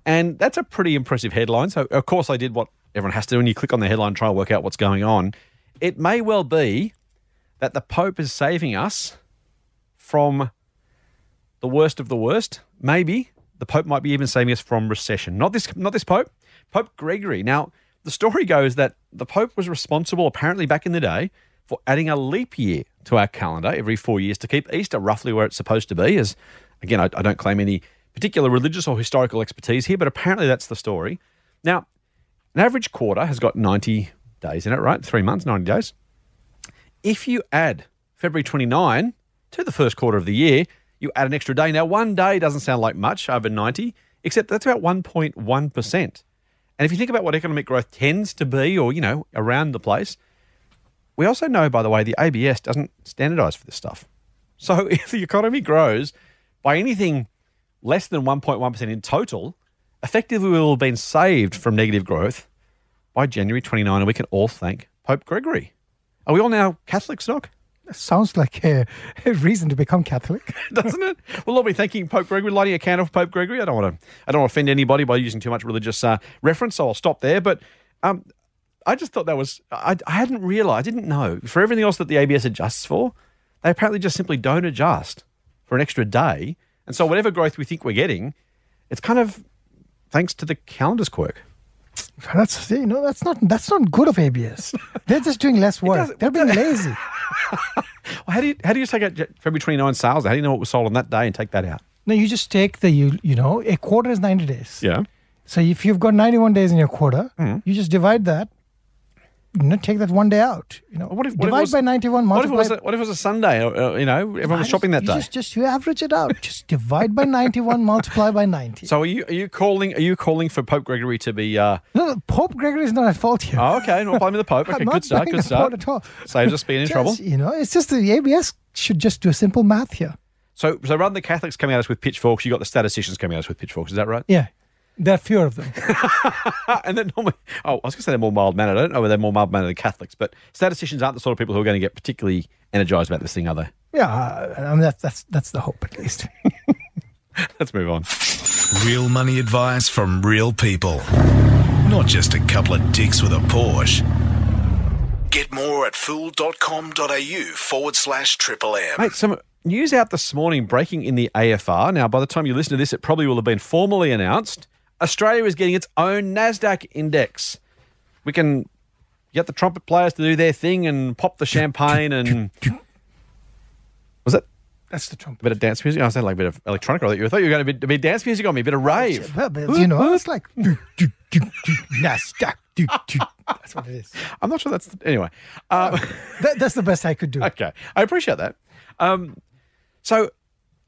And that's a pretty impressive headline. So, of course, I did what everyone has to do when you click on the headline and try and work out what's going on. It may well be that the Pope is saving us from the worst of the worst. Maybe the Pope might be even saving us from recession. Not this, not this Pope, Pope Gregory. Now, the story goes that the Pope was responsible, apparently back in the day, for adding a leap year to our calendar every four years to keep Easter roughly where it's supposed to be. As again, I, I don't claim any particular religious or historical expertise here, but apparently that's the story. Now, an average quarter has got 90 days in it, right? Three months, 90 days. If you add February 29 to the first quarter of the year, you add an extra day. Now, one day doesn't sound like much over 90, except that's about 1.1%. And if you think about what economic growth tends to be, or, you know, around the place, we also know, by the way, the ABS doesn't standardize for this stuff. So if the economy grows by anything less than 1.1% in total, effectively we will have been saved from negative growth by January 29, and we can all thank Pope Gregory. Are we all now Catholics, Doc? Sounds like a, a, reason to become Catholic, doesn't it? We'll all be thanking Pope Gregory, lighting a candle for Pope Gregory. I don't want to, I don't want to offend anybody by using too much religious uh, reference, so I'll stop there. But um, I just thought that was, I, I hadn't realised, I didn't know. For everything else that the ABS adjusts for, they apparently just simply don't adjust for an extra day. And so whatever growth we think we're getting, it's kind of thanks to the calendar's quirk. That's you know that's not that's not good of ABS. They're just doing less work. They're being lazy. well, how do you how do you take out February 29 sales? How do you know what was sold on that day and take that out? No, you just take the you you know a quarter is 90 days. Yeah. So if you've got 91 days in your quarter, Mm-hmm. you just divide that you know, take that one day out. You know, What if- what divide was- by ninety-one. What if, it was a, what if it was a Sunday? Uh, you know, everyone was shopping that day. Just, just you average it out. just divide by ninety-one. multiply by ninety. So are you are you calling are you calling for Pope Gregory to be? Uh, no, Pope Gregory is not at fault here. oh, okay, not blaming the Pope. Okay, good start. Good start. At all. Saves us being in Just, trouble. You know, it's just the ABS should just do a simple math here. So so rather than the Catholics coming at us with pitchforks, you got the statisticians coming at us with pitchforks. Is that right? Yeah, there are fewer of them. and then normally, oh, I was going to say they're more mild mannered. I don't know whether they're more mild mannered than Catholics, but statisticians aren't the sort of people who are going to get particularly energized about this thing, are they? yeah, I mean that's that's that's the hope at least. Let's move on. Real money advice from real people. not just a couple of dicks with a Porsche. Get more at fool.com.au forward slash triple M. Mate, some news out this morning breaking in the AFR. Now, by the time you listen to this, it probably will have been formally announced. Australia is getting its own NASDAQ index. We can get the trumpet players to do their thing and pop the champagne and. Was that That's the trumpet. a bit of dance music? I was like a bit of electronic. I thought you, thought you were going to be, bit dance music on me, a bit of rave. Well, but, you know, it's like NASDAQ. That's what it is. I'm not sure that's. Anyway. Um, That, that's the best I could do. Okay, I appreciate that. Um, so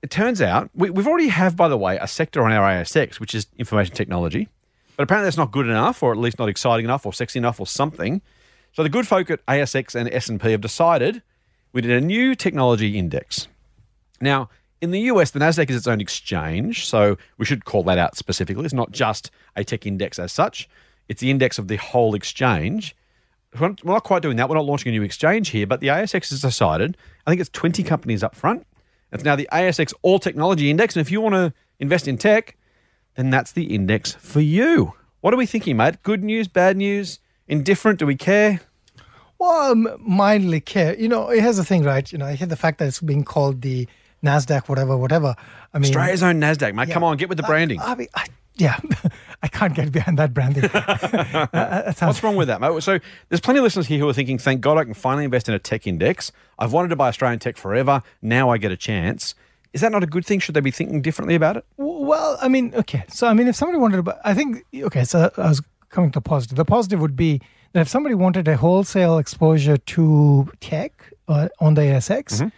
it turns out we, we've already have, by the way, a sector on our ASX which is information technology, but apparently that's not good enough, or at least not exciting enough, or sexy enough, or something. So the good folk at ASX and S and P have decided we did a new technology index. Now, in the US, the NASDAQ is its own exchange, so we should call that out specifically. It's not just a tech index as such, it's the index of the whole exchange. We're not, quite doing that. We're not launching a new exchange here, but the ASX has decided, I think it's 20 companies up front. It's now the ASX All Technology Index. And if you want to invest in tech, then that's the index for you. What are we thinking, mate? Good news, bad news, indifferent? Do we care? Well, um, mildly care. You know, here's the thing, right? You know, I hear the fact that it's being called the NASDAQ, whatever, whatever. I mean, Australia's own NASDAQ, mate. yeah. Come on, get with the branding. I, I mean, I, yeah, I can't get behind that branding. Uh, that sounds What's wrong with that, mate? So there's plenty of listeners here who are thinking, thank God I can finally invest in a tech index. I've wanted to buy Australian tech forever. Now I get a chance. Is that not a good thing? Should they be thinking differently about it? Well, I mean, okay. So, I mean, if somebody wanted to, buy, I think, okay, so I was coming to positive. The positive would be that if somebody wanted a wholesale exposure to tech uh, on the ASX,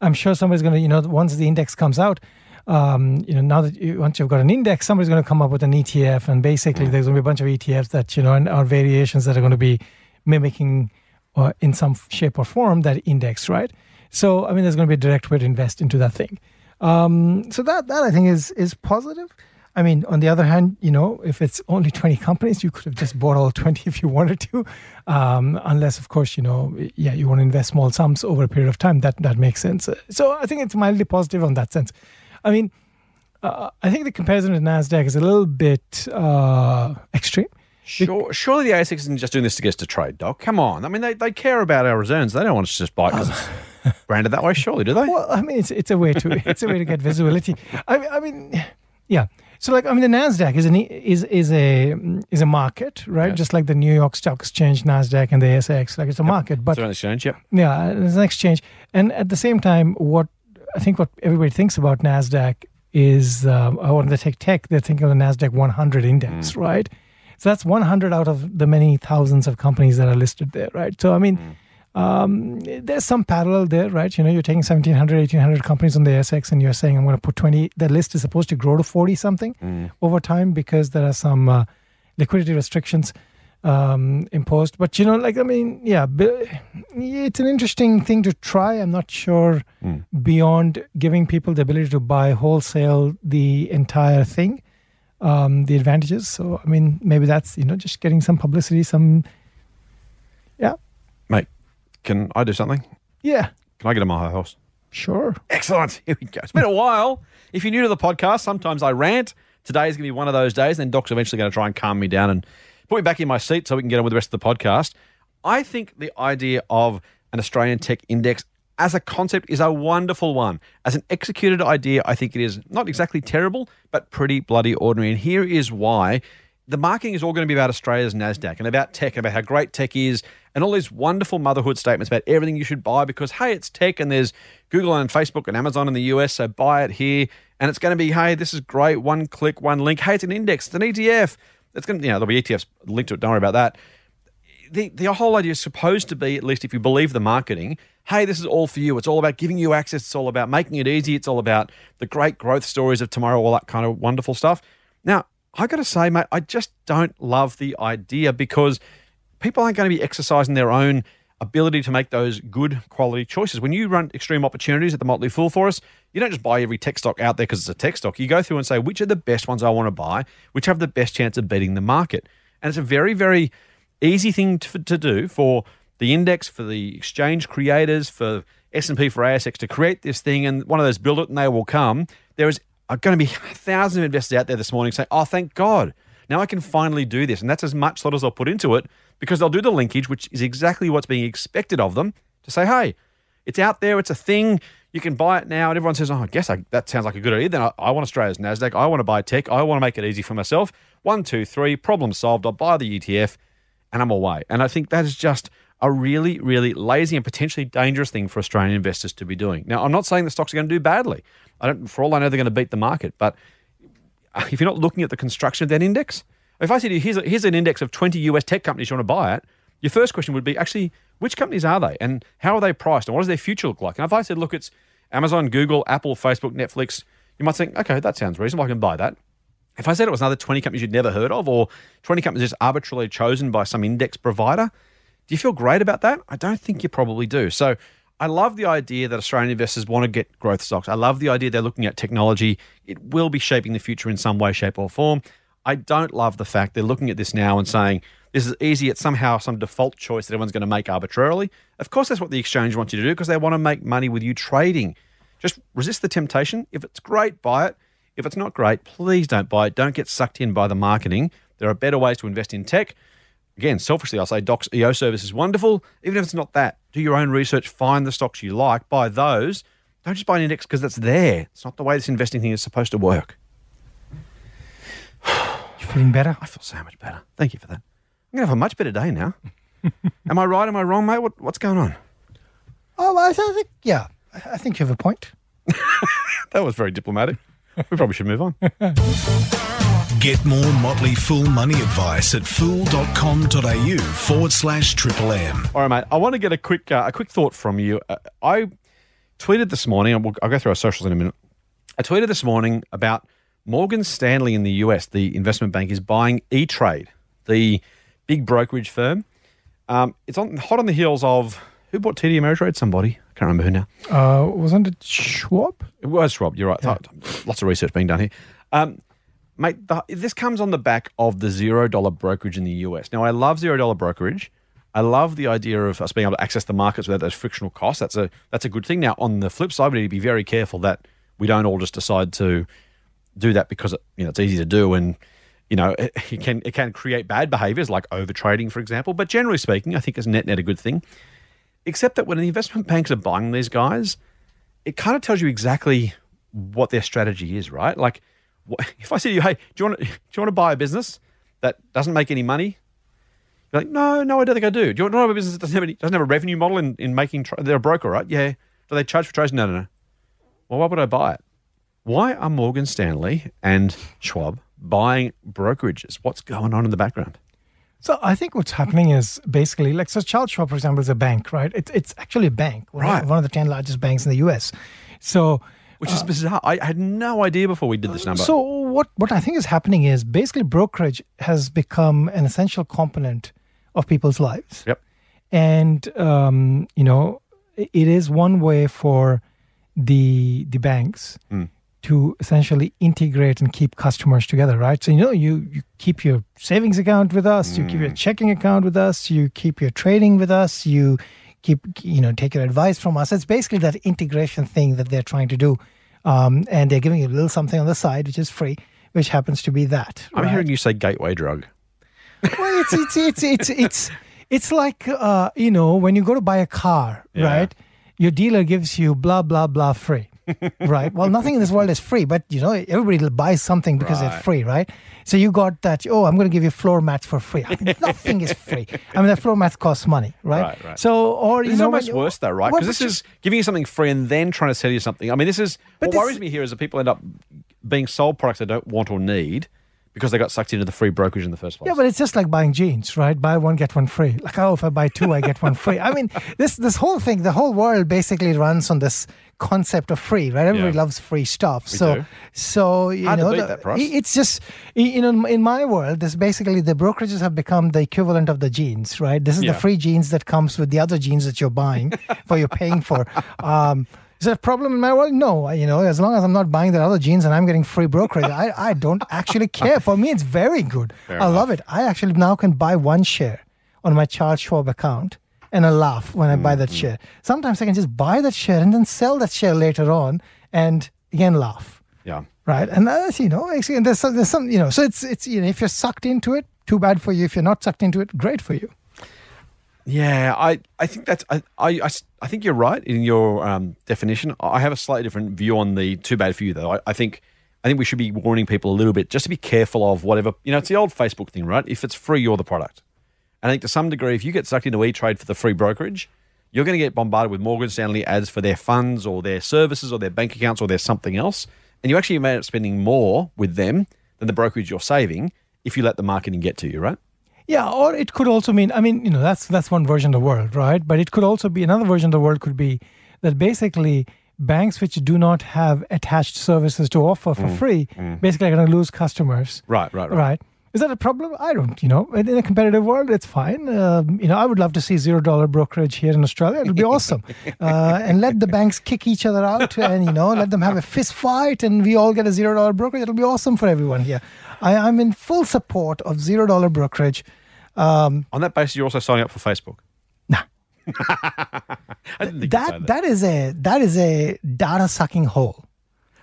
I'm sure somebody's going to, you know, once the index comes out, um, you know, now that you, once you've got an index, somebody's going to come up with an ETF, and basically there's going to be a bunch of ETFs that you know, and or variations that are going to be mimicking, uh, in some shape or form, that index, right? So, I mean, there's going to be a direct way to invest into that thing. Um, so that that I think is is positive. I mean, on the other hand, you know, if it's only 20 companies, you could have just bought all 20 if you wanted to. Um, unless, of course, you know, yeah, you want to invest small sums over a period of time. That that makes sense. So I think it's mildly positive on that sense. I mean, uh, I think the comparison with Nasdaq is a little bit uh, extreme. Sure, surely the ASX isn't just doing this to get us to trade, Doc. Come on. I mean, they, they care about our returns. They don't want us to just buy because it's branded that way, surely, do they? Well, I mean, it's it's a way to it's a way to get visibility. I mean, I mean, yeah. So, like, I mean, the Nasdaq is an is is a is a market, right? Just like the New York Stock Exchange, Nasdaq, and the ASX. Like, it's a market, but It's an exchange, yep. yeah, it's an exchange. And at the same time, what I think what everybody thinks about Nasdaq is um, oh, when they take tech, they think of the Nasdaq 100 index, right? So that's 100 out of the many thousands of companies that are listed there, right? So I mean, um, there's some parallel there, right? You know, you're taking 1,700, 1,800 companies on the ASX and you're saying I'm going to put 20. The list is supposed to grow to 40 something over time because there are some uh, liquidity restrictions um, imposed. But you know, like I mean, yeah, it's an interesting thing to try. I'm not sure beyond giving people the ability to buy wholesale the entire thing, um, the advantages. So I mean, maybe that's you know just getting some publicity, some yeah, Mate, can I do something? yeah, Can I get a my horse? sure. Excellent. Here we go. It's been a while. If you're new to the podcast, sometimes I rant. Today is going to be one of those days. Then Doc's eventually going to try and calm me down and put me back in my seat so we can get on with the rest of the podcast. I think the idea of an Australian tech index as a concept is a wonderful one. As an executed idea, I think it is not exactly terrible, but pretty bloody ordinary. And here is why. The marketing is all going to be about Australia's NASDAQ and about tech and about how great tech is and all these wonderful motherhood statements about everything you should buy because, hey, it's tech and there's Google and Facebook and Amazon in the US, so buy it here. And it's going to be, hey, this is great, one click, one link. Hey, it's an index, it's an ETF. It's going to, you know, there'll be ETFs linked to it. Don't worry about that the, the whole idea is supposed to be, at least if you believe the marketing, hey, this is all for you. It's all about giving you access. It's all about making it easy. It's all about the great growth stories of tomorrow, all that kind of wonderful stuff. Now, I got to say, mate, I just don't love the idea because people aren't going to be exercising their own ability to make those good quality choices. When you run extreme opportunities at the Motley Fool for us, you don't just buy every tech stock out there because it's a tech stock. You go through and say, which are the best ones I want to buy, which have the best chance of beating the market. And it's a very, very easy thing to, to do for the index, for the exchange creators, for S&P, for ASX to create this thing. And one of those build it and they will come. There is going to be thousands of investors out there this morning saying, oh, thank God. Now I can finally do this. And that's as much thought as I'll put into it because they'll do the linkage, which is exactly what's being expected of them to say, hey, it's out there, it's a thing. You can buy it now. And everyone says, oh, I guess I, that sounds like a good idea. Then I, I want Australia's NASDAQ. I want to buy tech. I want to make it easy for myself. One, two, three, problem solved. I'll buy the ETF and I'm away. And I think that is just a really, really lazy and potentially dangerous thing for Australian investors to be doing. Now, I'm not saying the stocks are going to do badly. I don't, for all I know, they're going to beat the market. But if you're not looking at the construction of that index, if I said to you, here's, a, here's an index of 20 US tech companies you want to buy it, your first question would be actually, which companies are they and how are they priced and what does their future look like? And if I said, look, it's Amazon, Google, Apple, Facebook, Netflix, you might think, okay, that sounds reasonable. I can buy that. If I said it was another 20 companies you'd never heard of or 20 companies just arbitrarily chosen by some index provider, do you feel great about that? I don't think you probably do. So I love the idea that Australian investors want to get growth stocks. I love the idea they're looking at technology. It will be shaping the future in some way, shape, or form. I don't love the fact they're looking at this now and saying this is easy. It's somehow some default choice that everyone's going to make arbitrarily. Of course, that's what the exchange wants you to do because they want to make money with you trading. Just resist the temptation. If it's great, buy it. If it's not great, please don't buy it. Don't get sucked in by the marketing. There are better ways to invest in tech. Again, selfishly, I'll say Docs EO service is wonderful. Even if it's not that, do your own research, find the stocks you like, buy those. Don't just buy an index because it's there. It's not the way this investing thing is supposed to work. You feeling better? I feel so much better. Thank you for that. I'm going to have a much better day now. Am I right? Am I wrong, mate? What, what's going on? Oh, I think, yeah, I I think you have a point. That was very diplomatic. We probably should move on. Get more Motley Fool money advice at fool.com.au forward slash triple M. All right, mate. I want to get a quick uh, a quick thought from you. Uh, I tweeted this morning. I'll, I'll go through our socials in a minute. I tweeted this morning about Morgan Stanley in the US. The investment bank is buying E Trade, the big brokerage firm. Um, it's on hot on the heels of who bought TD Ameritrade? Somebody. I can't remember who now. Uh, wasn't it Schwab? It was Schwab. You're right. Lots of research being done here. Um, mate, the, this comes on the back of the zero dollar brokerage in the US. Now, I love zero dollar brokerage. I love the idea of us being able to access the markets without those frictional costs. That's a that's a good thing. Now, on the flip side, we need to be very careful that we don't all just decide to do that because you know it's easy to do and you know it, it can it can create bad behaviors like overtrading, for example. But generally speaking, I think it's net net a good thing. Except that when the investment banks are buying these guys, it kind of tells you exactly what their strategy is, right? Like, if I say to you, "Hey, do you want to, do you want to buy a business that doesn't make any money?" You're like, "No, no, I don't think I do." Do you want to have a business that doesn't have any, doesn't have a revenue model in, in making? Tra- they're a broker, right? Yeah. Do they charge for trades? No, no, no. Well, why would I buy it? Why are Morgan Stanley and Schwab buying brokerages? What's going on in the background? So I think what's happening is basically like so Charles Schwab, for example, is a bank, right? It's it's actually a bank, one, Right. of, one of the ten largest banks in the U.S. So Which is bizarre. I had no idea before we did this number. So what what I think is happening is basically brokerage has become an essential component of people's lives. yep. and um, you know it is one way for the the banks Hmm. To essentially integrate and keep customers together right so you know you you keep your savings account with us you keep your Hmm. checking account with us you keep your trading with us you keep you know take your advice from us it's basically that integration thing that they're trying to do um, and they're giving you a little something on the side which is free which happens to be that I'm right? hearing you say gateway drug. well, it's it's it's it's it's it's like uh, you know when you go to buy a car, Yeah. right? Your dealer gives you blah blah blah free, right? Well, nothing in this world is free, but you know everybody buys something because Right. it's free, right? So you got that. Oh, I'm going to give you floor mats for free. I mean, nothing is free. I mean, the floor mats cost money, right? Right, right. So, or you is know, almost worse, though, right? Because this is giving you something free and then trying to sell you something. I mean, this is what this- worries me here is that people end up being sold products they don't want or need because they got sucked into the free brokerage in the first place. Yeah, but it's just like buying jeans, right? Buy one get one free. Like, oh, if I buy two, I get one free. I mean, this this whole thing, the whole world basically runs on this concept of free, right? Everybody Yeah. loves free stuff. We so, do. so you Hard know, the- that price. it's just you know, in my world, this basically the brokerages have become the equivalent of the jeans, right? This is Yeah. the free jeans that comes with the other jeans that you're buying, for you're paying for. Um, is that a problem in my world? No, uh, you know, as long as I'm not buying the other jeans and I'm getting free brokerage, I, I don't actually care. For me, it's very good. Fair I love it. I actually now can buy one share on my Charles Schwab account and I laugh when I buy that mm-hmm. share. Sometimes I can just buy that share and then sell that share later on and again laugh. yeah. right? And that's you know, actually, there's some, there's some you know, so it's it's you know, if you're sucked into it, too bad for you. If you're not sucked into it, great for you. Yeah, I, I think that's I, I, I think you're right in your um, definition. I have a slightly different view on the too bad for you though. I, I think I think we should be warning people a little bit just to be careful of whatever you know. It's the old Facebook thing, right? If it's free, you're the product. And I think to some degree, if you get sucked into E Trade for the free brokerage, you're going to get bombarded with Morgan Stanley ads for their funds or their services or their bank accounts or their something else, and you actually end up spending more with them than the brokerage you're saving if you let the marketing get to you, right? Yeah, or it could also mean I mean, you know, that's that's one version of the world, right? But it could also be another version of the world could be that basically banks which do not have attached services to offer for mm, free mm. basically are going to lose customers. Right, right, right. Right. Is that a problem? I don't, you know, in a competitive world, it's fine. Um, you know, I would love to see zero dollar brokerage here in Australia. It'll be awesome. Uh, and let the banks kick each other out and, you know, let them have a fist fight and we all get a zero dollar brokerage. It'll be awesome for everyone here. I, I'm in full support of zero dollar brokerage. Um, On that basis, you're also signing up for Facebook. Nah. I didn't think you'd say that that is a that is a data sucking hole.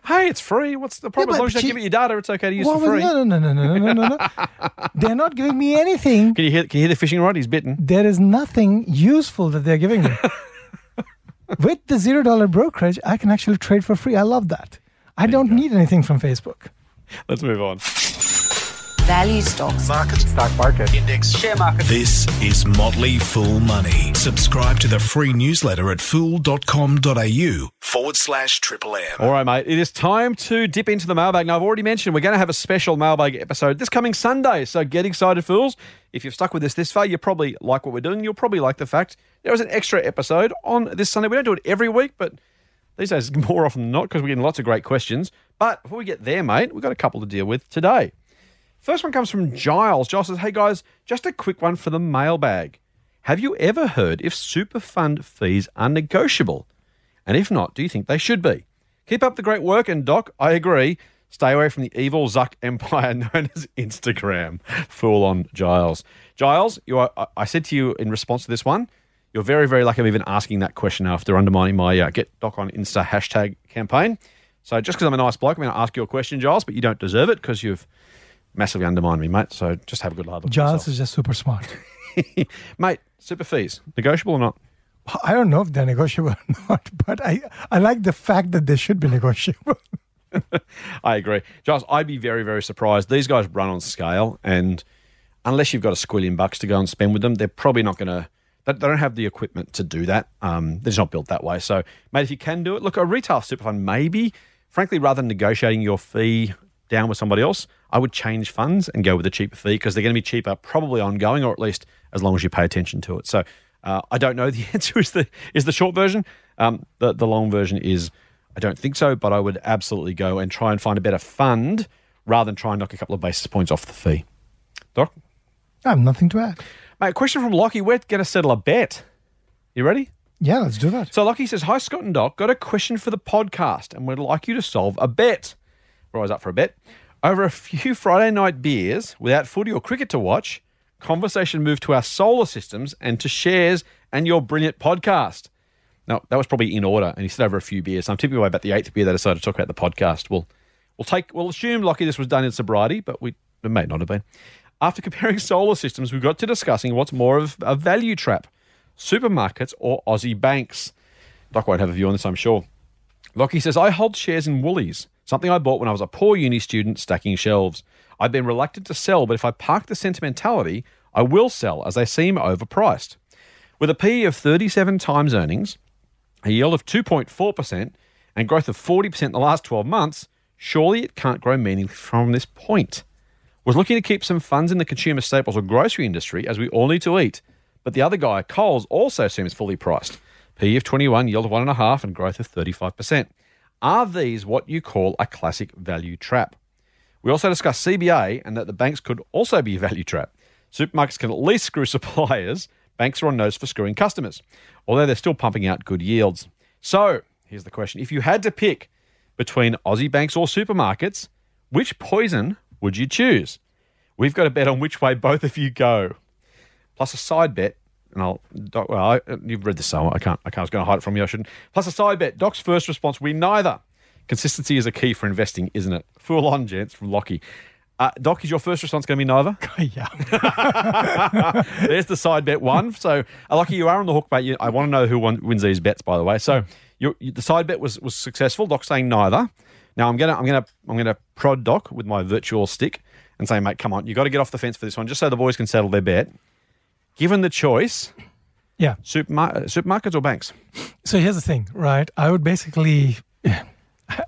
Hey, it's free. What's the problem? but as long as you don't give it your data, it's okay to use Well, for free. no, no, no, no, no, no, no, no. They're not giving me anything. Can you hear? Can you hear the fishing rod? He's bitten. There is nothing useful that they're giving me. With the zero dollar brokerage, I can actually trade for free. I love that. I don't need anything from Facebook. Let's move on. Value stocks. Market. Stock market. Index. Share market. This is Motley Fool Money. Subscribe to the free newsletter at fool.com.au forward slash triple M. All right, mate. It is time to dip into the mailbag. Now, I've already mentioned we're going to have a special mailbag episode this coming Sunday. So get excited, fools. If you've stuck with us this far, you probably like what we're doing. You'll probably like the fact there is an extra episode on this Sunday. We don't do it every week, but these days more often than not because we're getting lots of great questions. But before we get there, mate, we've got a couple to deal with today. First one comes from Giles. Giles says, Hey guys, just a quick one for the mailbag. Have you ever heard if super fund fees are negotiable? And if not, do you think they should be? Keep up the great work. And Doc, I agree. Stay away from the evil Zuck empire known as Instagram. Fool on Giles. Giles, you are, I- I said to you in response to this one, you're very, very lucky I'm even asking that question after undermining my uh, Get Doc on Insta hashtag campaign. So just because I'm a nice bloke, I'm going to ask you a question, Giles, but you don't deserve it because you've massively undermined me, mate. So just have a good laugh. Giles is just super smart. mate, super fees, negotiable or not? I don't know if they're negotiable or not, but I, I like the fact that they should be negotiable. I agree. Giles, I'd be very, very surprised. These guys run on scale, and unless you've got a squillion bucks to go and spend with them, they're probably not going to. They they don't have the equipment to do that. Um, they're just not built that way. So, mate, if you can do it, look, a retail super fund, maybe, frankly, rather than negotiating your fee down with somebody else, I would change funds and go with a cheaper fee because they're going to be cheaper, probably ongoing, or at least as long as you pay attention to it. So, uh, I don't know. The answer is the is the short version. Um, the the long version is I don't think so, but I would absolutely go and try and find a better fund rather than try and knock a couple of basis points off the fee. Doc, I have nothing to add. mate, question from Lockie. We're going to settle a bet. You ready? Yeah, let's do that. So Lockie says, Hi, Scott and Doc. Got a question for the podcast and we'd like you to solve a bet. We're always up for a bet. Over a few Friday night beers, without footy or cricket to watch, conversation moved to our solar systems and to shares and your brilliant podcast. Now, that was probably in order, and he said over a few beers. I'm tipping away about the eighth beer they decided to talk about the podcast. We'll, we'll take, we'll assume, Lockie, this was done in sobriety, but we, it may not have been. After comparing solar systems, we got to discussing what's more of a value trap supermarkets or Aussie banks. Doc won't have a view on this, I'm sure. Lockie says, I hold shares in Woolies, something I bought when I was a poor uni student stacking shelves. I've been reluctant to sell, but if I park the sentimentality, I will sell as they seem overpriced. With a PE of 37 times earnings, a yield of 2.4%, and growth of 40% in the last 12 months, surely it can't grow meaningfully from this point. Was looking to keep some funds in the consumer staples or grocery industry as we all need to eat. But the other guy, Coles, also seems fully priced. PE of 21, yield of 1.5, and growth of 35%. Are these what you call a classic value trap? We also discussed CBA and that the banks could also be a value trap. Supermarkets can at least screw suppliers. Banks are on nose for screwing customers, although they're still pumping out good yields. So, here's the question. If you had to pick between Aussie banks or supermarkets, which poison would you choose? We've got a bet on which way both of you go. Plus a side bet, and I'll, Doc, well, I, you've read this somewhere. I can't, I can't, I was going to hide it from you. I shouldn't. Plus a side bet. Doc's first response, we neither. Consistency is a key for investing, isn't it? Full on, gents, from Lockie. Uh, Doc, is your first response going to be neither? yeah. There's the side bet one. So, uh, Lockie, you are on the hook, mate. You, I want to know who won, wins these bets, by the way. So, you, the side bet was was successful. Doc saying neither. Now, I'm gonna I'm gonna I'm gonna prod Doc with my virtual stick and say, mate, come on, you got to get off the fence for this one, just so the boys can settle their bet. Given the choice, Yeah. supermar- supermarkets or banks? So here's the thing, right? I would basically,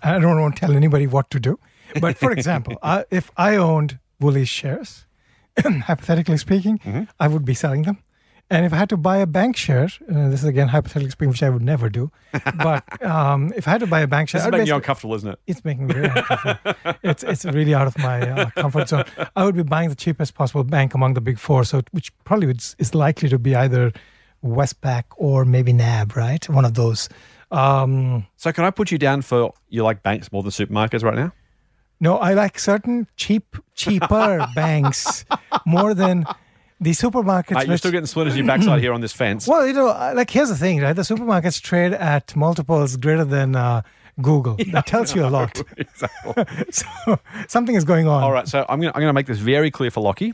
I don't want to tell anybody what to do. But for example, I, if I owned Woolies shares, hypothetically speaking, Mm-hmm. I would be selling them. And if I had to buy a bank share, uh, this is again hypothetical speaking, which I would never do. But um, if I had to buy a bank share, I'd making you uncomfortable, isn't it? it's making me very uncomfortable. it's it's really out of my uh, comfort zone. I would be buying the cheapest possible bank among the big four, so which probably would, is likely to be either Westpac or maybe NAB, right? One of those. Um, So, can I put you down for you like banks more than supermarkets right now? no, I like certain cheap, cheaper banks more than the supermarkets. Mate, you're still getting split as your backside here on this fence. well, you know, uh, like here's the thing, right? The supermarkets trade at multiples greater than uh, Google. that tells you a lot. so something is going on. All right, so I'm I'm gonna make this very clear for Lockie.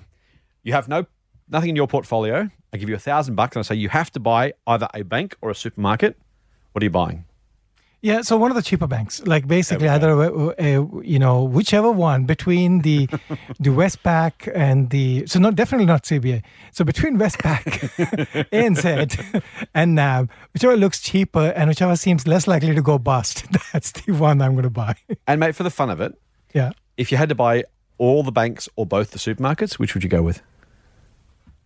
You have no nothing in your portfolio. I give you a thousand bucks and I say you have to buy either a bank or a supermarket. What are you buying? Yeah, so one of the cheaper banks, like basically either a, you know whichever one between the the Westpac and the so not definitely not CBA. So between Westpac, ANZ, and NAB, whichever looks cheaper and whichever seems less likely to go bust, that's the one I'm going to buy. And mate, for the fun of it, yeah. if you had to buy all the banks or both the supermarkets, which would you go with?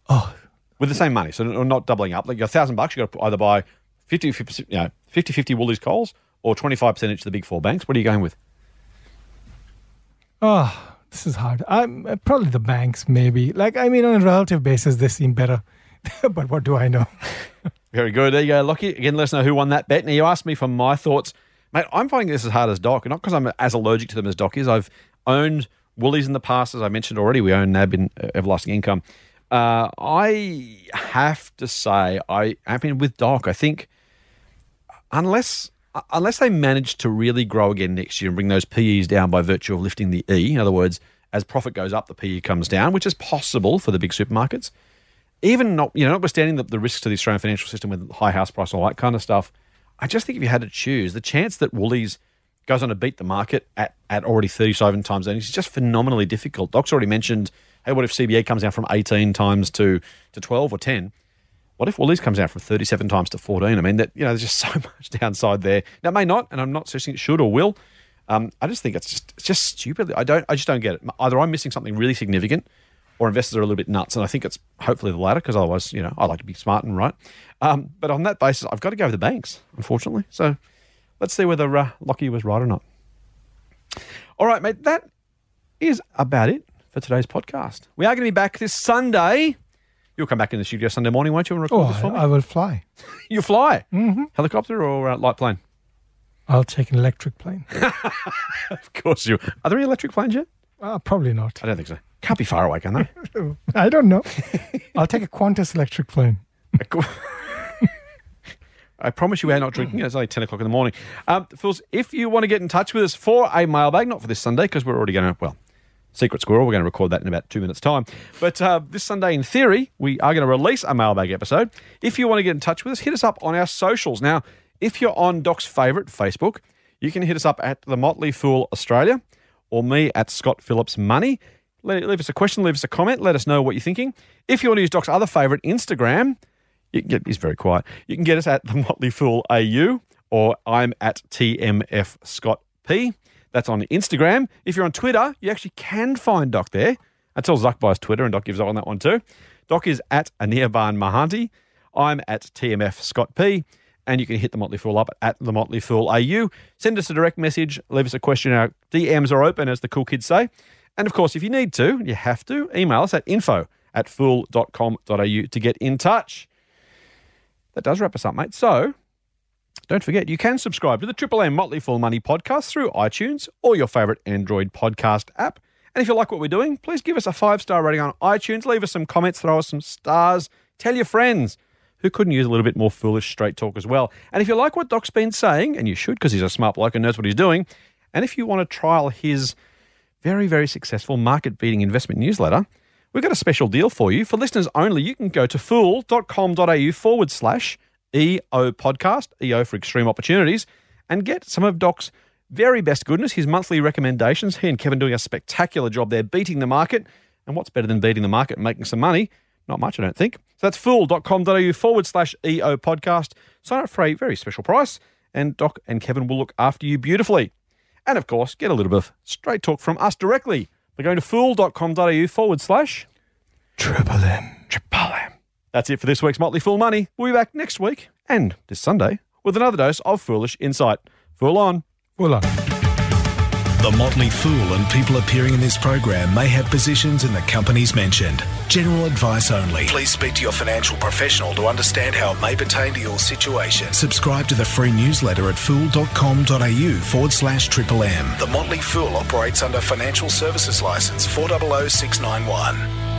Oh, With the same money, so not doubling up. Like a thousand bucks, you got to either buy 50, 50, you know, 50, 50 Woolies Coles or 25% each of the big four banks. What are you going with? oh, this is hard. I'm uh, probably the banks, maybe. Like I mean, on a relative basis, they seem better. but what do I know? Very good. There you go, Lockie. Again, let us know who won that bet. Now, you asked me for my thoughts. Mate, I'm finding this as hard as Doc, not because I'm as allergic to them as Doc is. I've owned Woolies in the past, as I mentioned already. We own NAB in uh, Everlasting Income. Uh, I have to say, I, I mean, with Doc, I think unless Uh, unless they manage to really grow again next year and bring those PEs down by virtue of lifting the E, in other words, as profit goes up, the PE comes down, which is possible for the big supermarkets even not, you know, notwithstanding the, the risks to the Australian financial system with high house price and all that kind of stuff, I just think if you had to choose, the chance that Woolies goes on to beat the market at, at already 37 times earnings is just phenomenally difficult. Doc's already mentioned, hey, what if CBA comes down from 18 times to, to 12 or 10? What if Woolies comes down from 37 times to 14? I mean, that you know, there's just so much downside there. Now, it may not, and I'm not suggesting it should or will. Um, I just think it's just it's just stupid. I don't I just don't get it. Either I'm missing something really significant, or investors are a little bit nuts. And I think it's hopefully the latter because otherwise, you know, I like to be smart and right. Um, but on that basis, I've got to go with the banks, unfortunately. So let's see whether uh, Lockie was right or not. All right, mate, that is about it for today's podcast. We are going to be back this Sunday. You'll come back in the studio Sunday morning, won't you, and record Oh, this for me? I, I will fly. you fly. Mm-hmm. Helicopter or uh, light plane? I'll take an electric plane. Of course you. Are there any electric planes yet? Uh, probably not. I don't think so. Can't be far away, can they? I don't know. I'll take a Qantas electric plane. I promise you we're not drinking. It's only 10 o'clock in the morning. Um, Fools, if you want to get in touch with us for a mailbag, not for this Sunday, because we're already going to, well, Secret Squirrel, we're going to record that in about two minutes' time. But uh, this Sunday, in theory, we are going to release a mailbag episode. If you want to get in touch with us, hit us up on our socials. Now, if you're on Doc's favourite, Facebook, you can hit us up at The Motley Fool Australia or me at Scott Phillips Money. Leave us a question, leave us a comment, let us know what you're thinking. If you want to use Doc's other favourite, Instagram, you can get, he's very quiet. You can get us at the Motley Fool AU or I'm at TMF Scott P. That's on Instagram. If you're on Twitter, you actually can find Doc there. Until Zuck buys Twitter, and Doc gives up on that one too. Doc is at Anirban Mahanti. I'm at TMF Scott P. And you can hit the Motley Fool up at the Motley Fool AU. Send us a direct message, leave us a question. Our DMs are open, as the cool kids say. And of course, if you need to, you have to, email us at info at fool.com.au to get in touch. That does wrap us up, mate. So don't forget, you can subscribe to the Triple M Motley Fool Money podcast through iTunes or your favorite Android podcast app. And if you like what we're doing, please give us a five star rating on iTunes. Leave us some comments, throw us some stars. Tell your friends who couldn't use a little bit more foolish straight talk as well. And if you like what Doc's been saying, and you should because he's a smart bloke and knows what he's doing, and if you want to trial his very, very successful market beating investment newsletter, we've got a special deal for you. For listeners only, you can go to fool.com.au forward slash EO podcast, EO for extreme opportunities, and get some of Doc's very best goodness, his monthly recommendations. He and Kevin doing a spectacular job there, beating the market. And what's better than beating the market and making some money? Not much, I don't think. So that's fool.com.au forward slash EO podcast. Sign up for a very special price, and Doc and Kevin will look after you beautifully. And of course, get a little bit of straight talk from us directly by going to fool.com.au forward slash Triple M. Triple M. That's it for this week's Motley Fool Money. We'll be back next week and this Sunday with another dose of foolish insight. Fool on. Fool on. The Motley Fool and people appearing in this program may have positions in the companies mentioned. General advice only. Please speak to your financial professional to understand how it may pertain to your situation. Subscribe to the free newsletter at fool.com.au forward slash triple M. The Motley Fool operates under Financial Services License 400691.